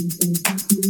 got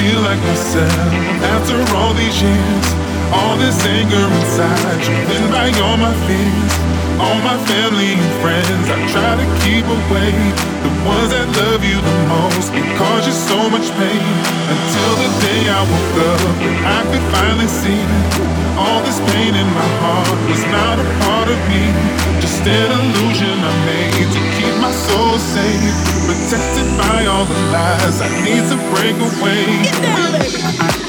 feel like myself after all these years. All this anger inside, driven by all my fears, all my family and friends. I try to keep away the ones that love you the most. It causes so much pain until the day I woke up and I could finally see all this pain in my heart was not a part of me, just an illusion I made to keep my soul safe protected by all the lies. I need to break away. Get down, baby.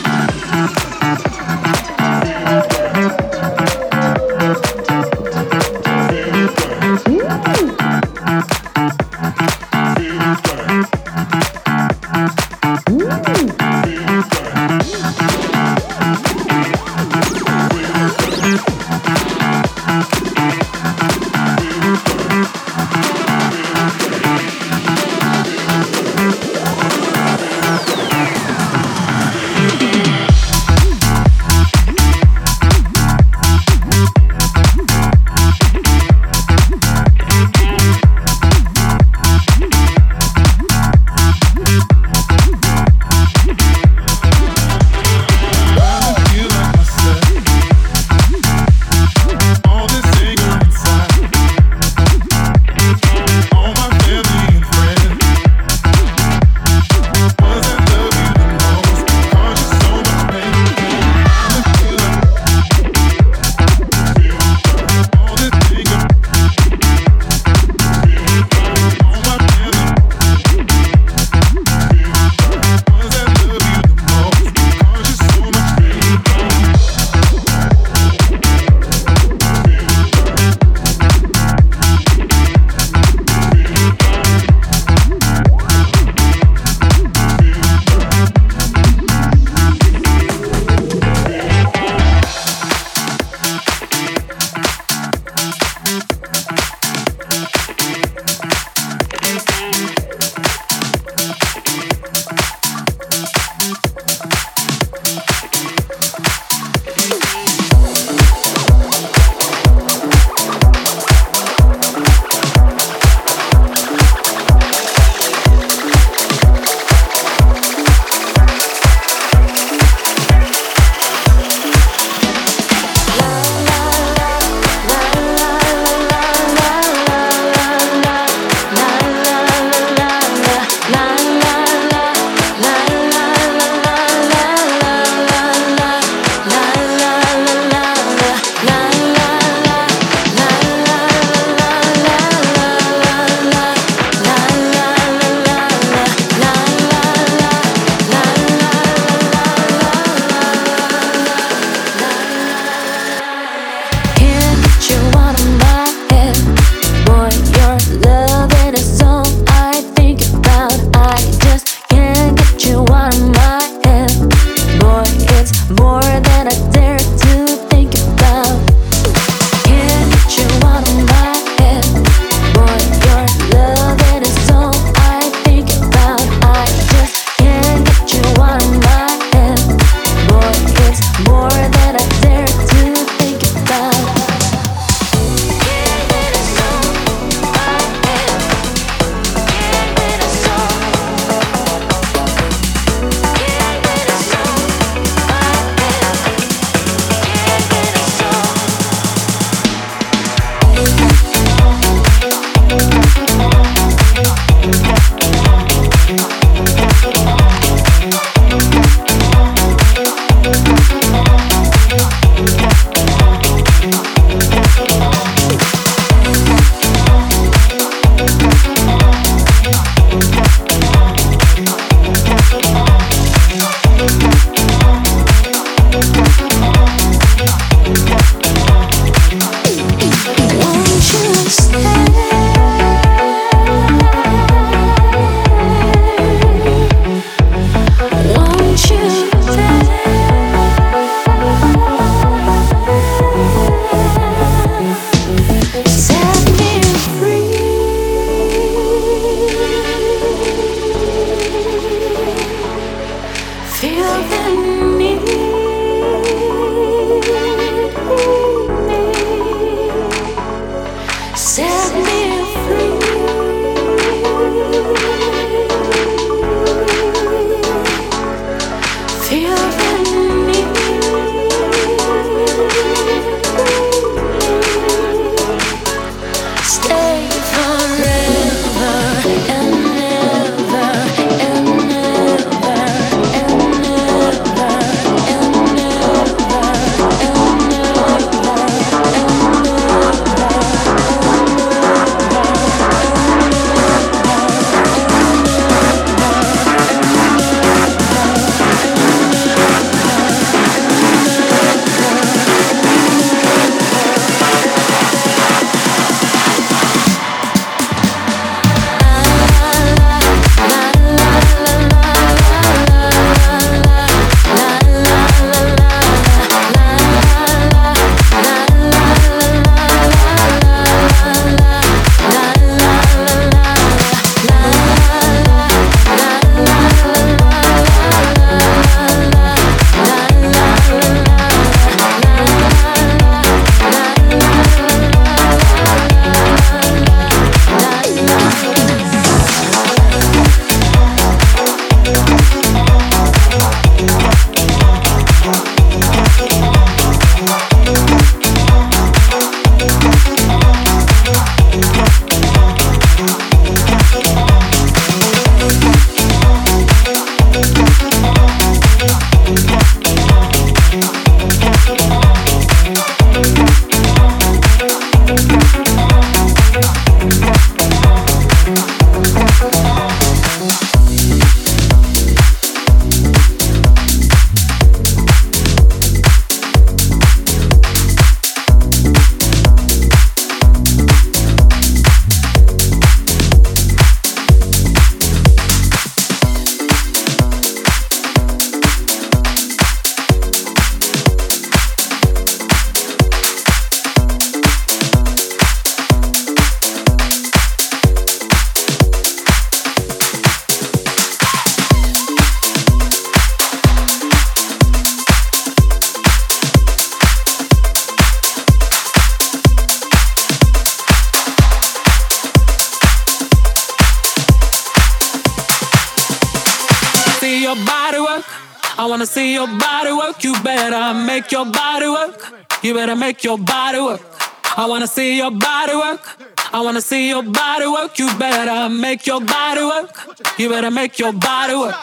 You better make your body work.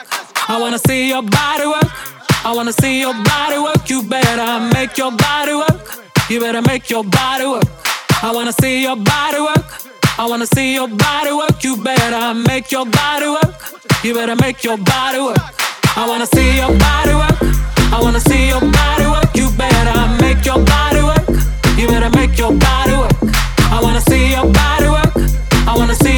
I wanna see your body work. I wanna see your body work. You better make your body work. You better make your body work. I wanna see your body work. I wanna see your body work. You better make your body work. You better make your body work. I wanna see your body work. I wanna see your body work. You better make your body work. You better make your body work. I wanna see your body work. I wanna see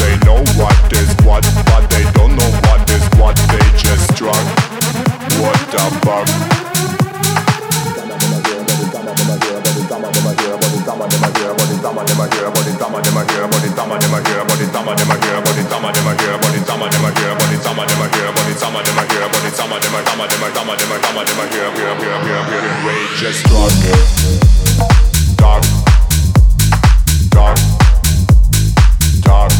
They know what is what, but they don't know what is what. They just drunk. What the fuck? Dark. Dark. Dark.